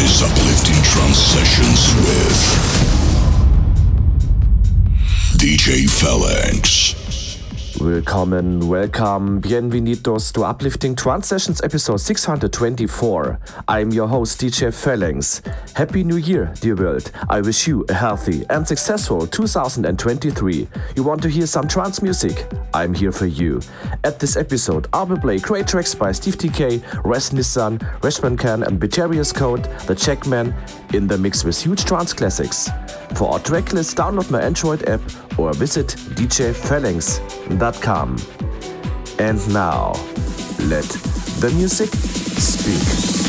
Is Uplifting Trance Sessions with DJ Phalanx. Willkommen, welcome, bienvenidos to Uplifting Trance Sessions episode 624. I'm your host, DJ Phalanx. Happy New Year, dear world. I wish you a healthy and successful 2023. You want to hear some trance music? I'm here for you. At this episode, I will play great tracks by Steve Dekay, Raz Nitzan, Rezwan Khan, and Pittarius Code, The Jackman, in the mix with huge trance classics. For our tracklist, download my Android app or visit djphalanx.com. And now, let the music speak.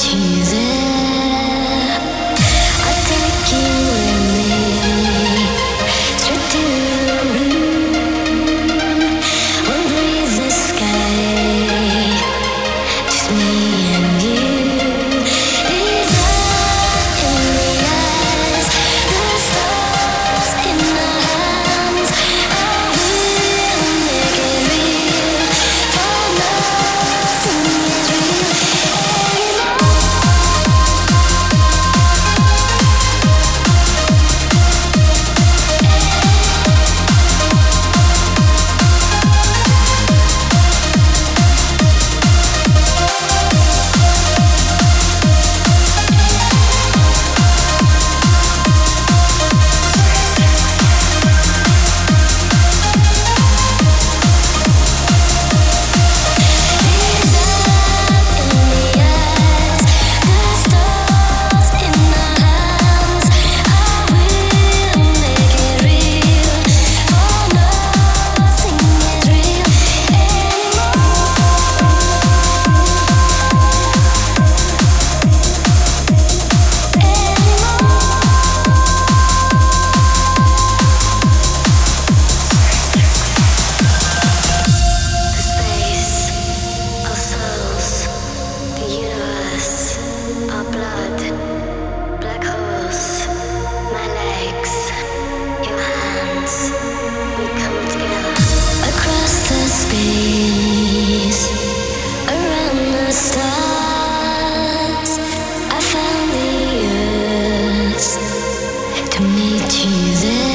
tears sky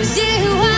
Cause you are.